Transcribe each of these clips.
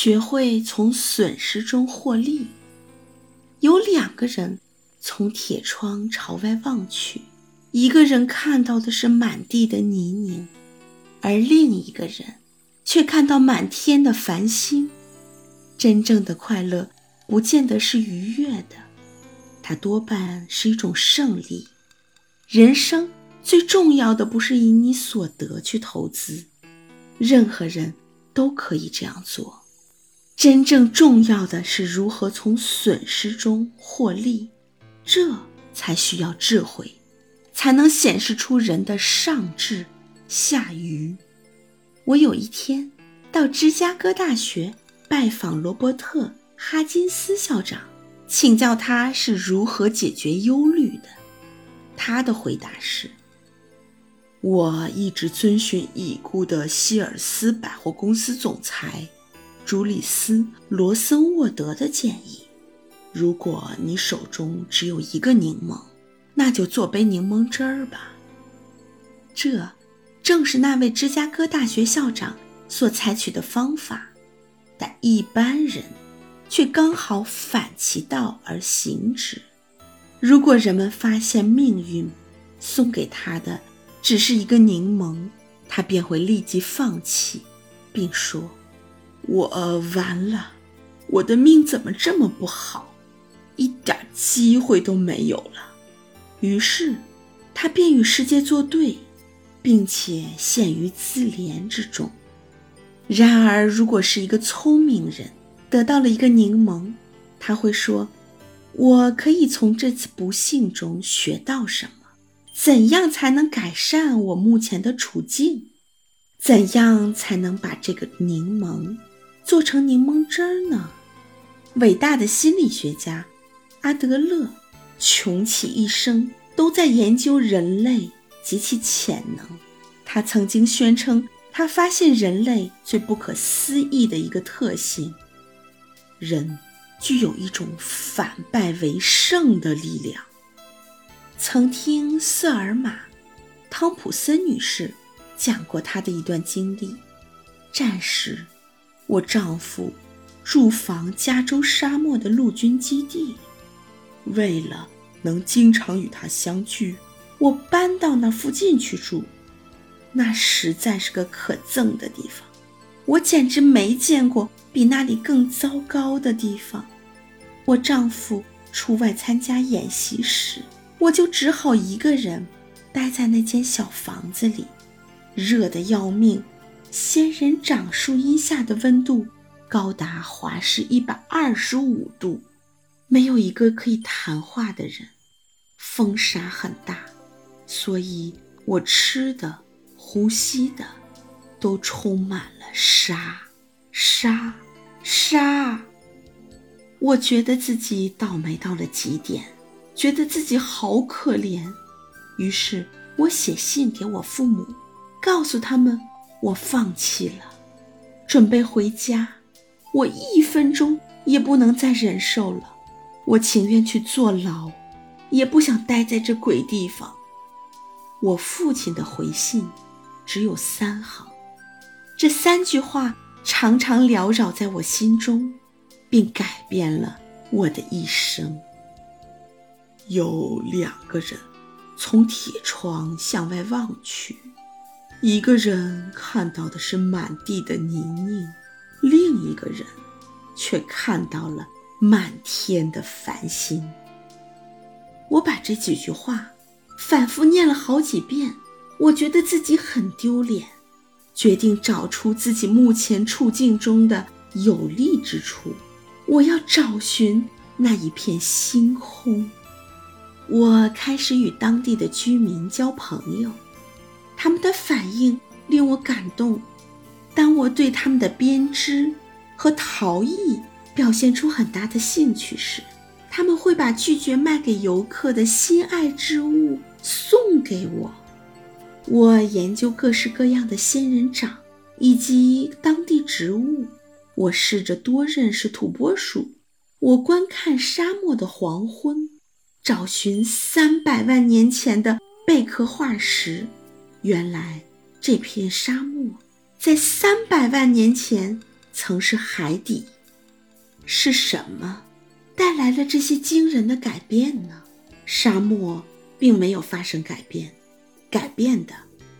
学会从损失中获利。有两个人从铁窗朝外望去，一个人看到的是满地的泥泞，而另一个人却看到满天的繁星。真正的快乐不见得是愉悦的，它多半是一种胜利。人生最重要的不是以你所得去投资，任何人都可以这样做。真正重要的是如何从损失中获利，这才需要智慧，才能显示出人的上智下愚。我有一天到芝加哥大学。拜访罗伯特·哈金斯校长，请教他是如何解决忧虑的。他的回答是：“我一直遵循已故的希尔斯百货公司总裁朱里斯·罗森沃德的建议。如果你手中只有一个柠檬，那就做杯柠檬汁儿吧。”这正是那位芝加哥大学校长所采取的方法。但一般人却刚好反其道而行之。如果人们发现命运送给他的只是一个柠檬，他便会立即放弃，并说：“我完了，我的命怎么这么不好，一点机会都没有了。”于是，他便与世界作对，并且陷于自怜之中。然而，如果是一个聪明人得到了一个柠檬，他会说：“我可以从这次不幸中学到什么？怎样才能改善我目前的处境？怎样才能把这个柠檬做成柠檬汁儿呢？”伟大的心理学家阿德勒穷其一生都在研究人类及其潜能。他曾经宣称。他发现人类最不可思议的一个特性：人具有一种反败为胜的力量。曾听瑟尔玛·汤普森女士讲过她的一段经历：战时，我丈夫驻防加州沙漠的陆军基地，为了能经常与他相聚，我搬到那附近去住。那实在是个可憎的地方，我简直没见过比那里更糟糕的地方。我丈夫出外参加演习时，我就只好一个人待在那间小房子里，热得要命。仙人掌树荫下的温度高达华氏一百二十五度，没有一个可以谈话的人。风沙很大，所以我吃的。呼吸的，都充满了沙，沙，沙。我觉得自己倒霉到了极点，觉得自己好可怜。于是我写信给我父母，告诉他们我放弃了，准备回家。我一分钟也不能再忍受了，我情愿去坐牢，也不想待在这鬼地方。我父亲的回信。只有三行，这三句话常常缭绕在我心中，并改变了我的一生。有两个人从铁窗向外望去，一个人看到的是满地的泥泞，另一个人却看到了满天的繁星。我把这几句话反复念了好几遍。我觉得自己很丢脸，决定找出自己目前处境中的有利之处。我要找寻那一片星空。我开始与当地的居民交朋友，他们的反应令我感动。当我对他们的编织和陶艺表现出很大的兴趣时，他们会把拒绝卖给游客的心爱之物送给我。我研究各式各样的仙人掌以及当地植物。我试着多认识土拨鼠。我观看沙漠的黄昏，找寻三百万年前的贝壳化石。原来这片沙漠在三百万年前曾是海底。是什么带来了这些惊人的改变呢？沙漠并没有发生改变，改变的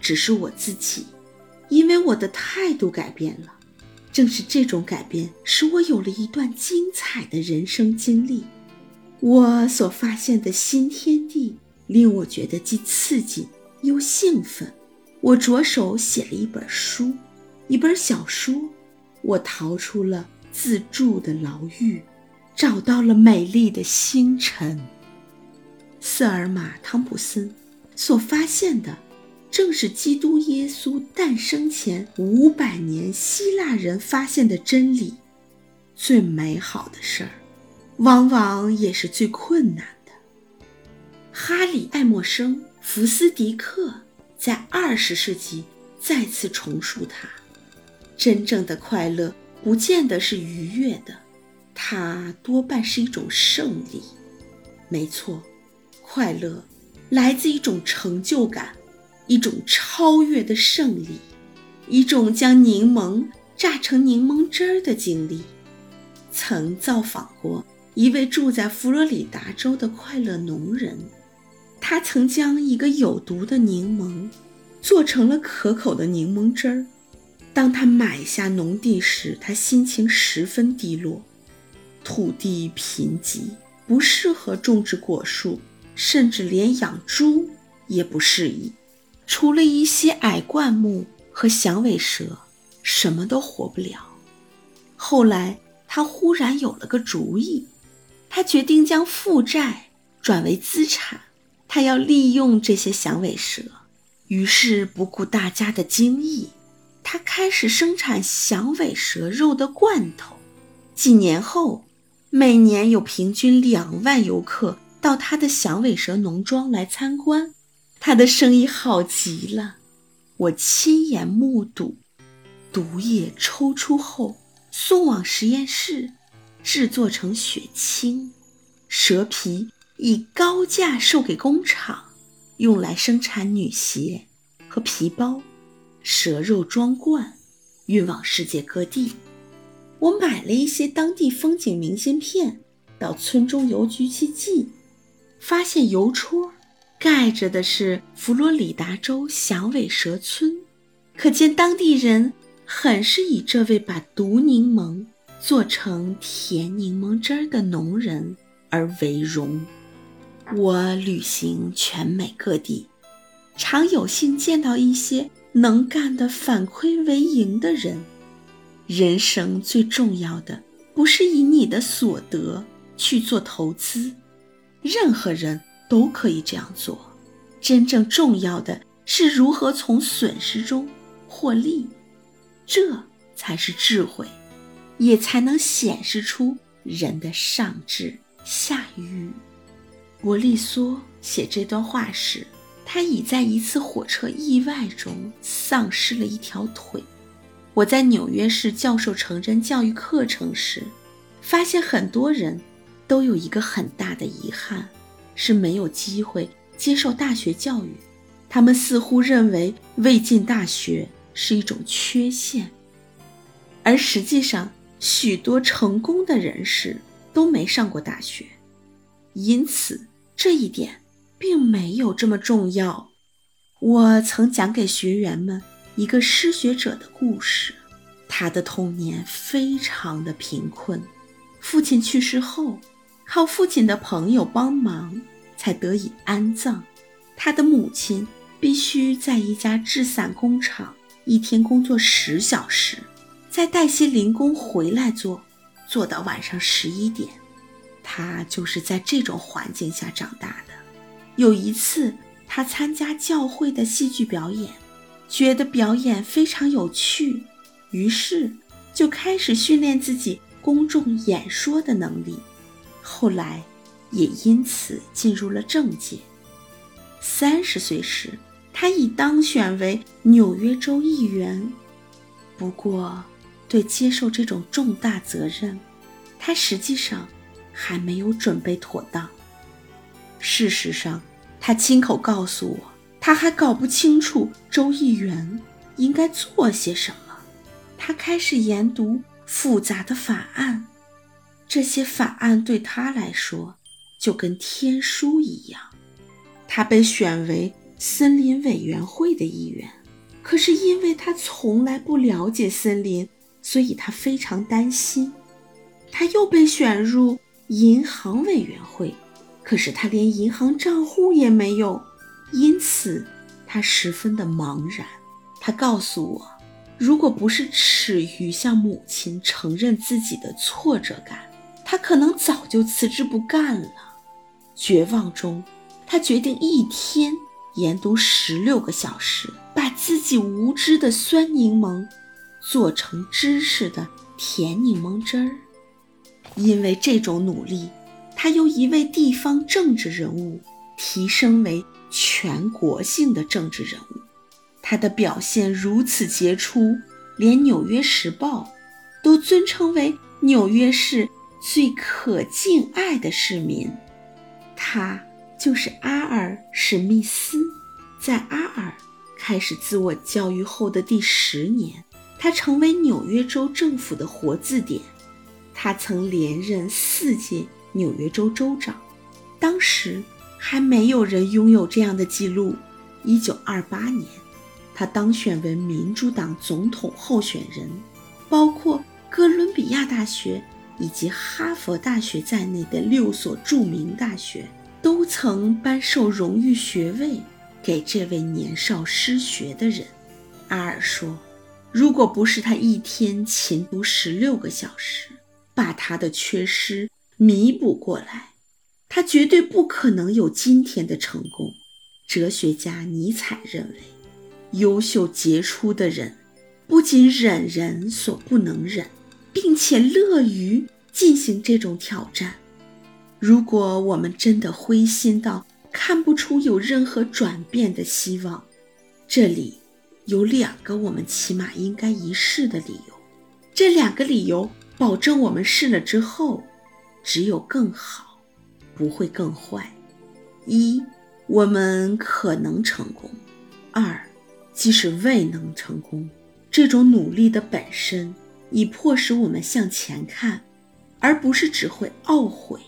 只是我自己，因为我的态度改变了。正是这种改变，使我有了一段精彩的人生经历。我所发现的新天地，令我觉得既刺激又兴奋。我着手写了一本书，一本小说。我逃出了自助的牢狱，找到了美丽的星辰。瑟尔玛·汤普森所发现的，正是基督耶稣诞生前五百年希腊人发现的真理。最美好的事儿，往往也是最困难的。哈里·艾默生·福斯迪克在二十世纪再次重述它：真正的快乐不见得是愉悦的，它多半是一种胜利。没错。快乐来自一种成就感，一种超越的胜利，一种将柠檬榨成柠檬汁儿的经历。曾造访过一位住在佛罗里达州的快乐农人，他曾将一个有毒的柠檬做成了可口的柠檬汁儿。当他买下农地时，他心情十分低落，土地贫瘠，不适合种植果树。甚至连养猪也不适宜，除了一些矮灌木和响尾蛇，什么都活不了。后来他忽然有了个主意，他决定将负债转为资产，他要利用这些响尾蛇。于是不顾大家的惊异，他开始生产响尾蛇肉的罐头。几年后，每年有平均两万游客。到他的响尾蛇农庄来参观，他的生意好极了。我亲眼目睹，毒液抽出后送往实验室，制作成血清，蛇皮以高价售给工厂，用来生产女鞋和皮包，蛇肉装罐运往世界各地。我买了一些当地风景明信片，到村中邮局去寄。发现邮戳盖着的是佛罗里达州响尾蛇村，可见当地人很是以这位把毒柠檬做成甜柠檬汁儿的农人而为荣。我旅行全美各地，常有幸见到一些能干的反亏为盈的人。人生最重要的不是以你的所得去做投资。任何人都可以这样做，真正重要的是如何从损失中获利，这才是智慧，也才能显示出人的上智下愚。伯利梭写这段话时，他已在一次火车意外中丧失了一条腿。我在纽约市教授成人教育课程时，发现很多人。都有一个很大的遗憾，是没有机会接受大学教育。他们似乎认为未进大学是一种缺陷，而实际上，许多成功的人士都没上过大学。因此，这一点并没有这么重要。我曾讲给学员们一个失学者的故事，他的童年非常的贫困，父亲去世后。靠父亲的朋友帮忙，才得以安葬。他的母亲必须在一家制伞工厂一天工作十小时，再带些零工回来做，做到晚上十一点。他就是在这种环境下长大的。有一次，他参加教会的戏剧表演，觉得表演非常有趣，于是就开始训练自己公众演说的能力。后来，也因此进入了政界。三十岁时，他已当选为纽约州议员。不过，对接受这种重大责任，他实际上还没有准备妥当。事实上，他亲口告诉我，他还搞不清楚州议员应该做些什么。他开始研读复杂的法案。这些法案对他来说就跟天书一样。他被选为森林委员会的一员，可是因为他从来不了解森林，所以他非常担心。他又被选入银行委员会，可是他连银行账户也没有，因此他十分的茫然。他告诉我，如果不是耻于向母亲承认自己的挫折感，他可能早就辞职不干了。绝望中，他决定一天研读十六个小时，把自己无知的酸柠檬做成知识的甜柠檬汁儿。因为这种努力，他由一位地方政治人物提升为全国性的政治人物。他的表现如此杰出，连《纽约时报》都尊称为纽约市最可敬爱的市民。他就是阿尔史密斯。在阿尔开始自我教育后的第十年，他成为纽约州政府的活字典。他曾连任四届纽约州州长，当时还没有人拥有这样的记录。一九二八年，他当选为民主党总统候选人，包括哥伦比亚大学以及哈佛大学在内的六所著名大学都曾颁授荣誉学位给这位年少失学的人。阿尔说：“如果不是他一天勤读十六个小时。”把他的缺失弥补过来，他绝对不可能有今天的成功。哲学家尼采认为，优秀杰出的人不仅忍人所不能忍，并且乐于进行这种挑战。如果我们真的灰心到看不出有任何转变的希望，这里有两个我们起码应该一试的理由。这两个理由。保证我们试了之后，只有更好，不会更坏。一，我们可能成功；二，即使未能成功，这种努力的本身已迫使我们向前看，而不是只会懊悔。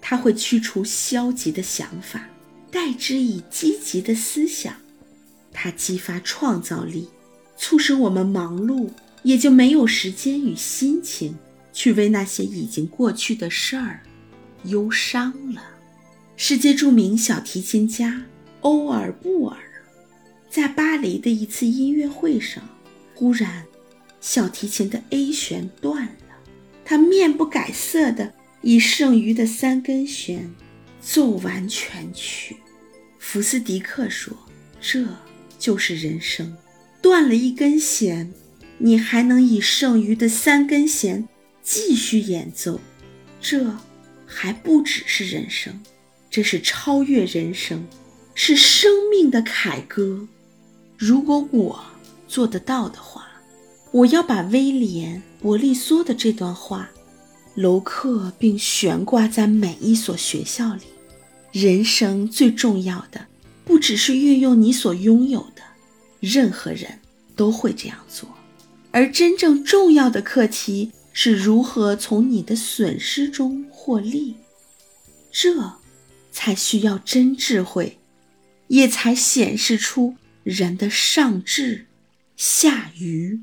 它会驱除消极的想法，代之以积极的思想。它激发创造力，促使我们忙碌。也就没有时间与心情去为那些已经过去的事儿忧伤了。世界著名小提琴家欧尔布尔在巴黎的一次音乐会上，忽然小提琴的 A 弦断了，他面不改色的以剩余的三根弦奏完全曲。福斯迪克说：“这就是人生，断了一根弦。”你还能以剩余的三根弦继续演奏，这还不只是人生，这是超越人生，是生命的凯歌。如果我做得到的话，我要把威廉·伯利梭的这段话镂刻并悬挂在每一所学校里。人生最重要的，不只是运用你所拥有的，任何人都会这样做。而真正重要的课题是如何从你的损失中获利，这才需要真智慧，也才显示出人的上智下愚。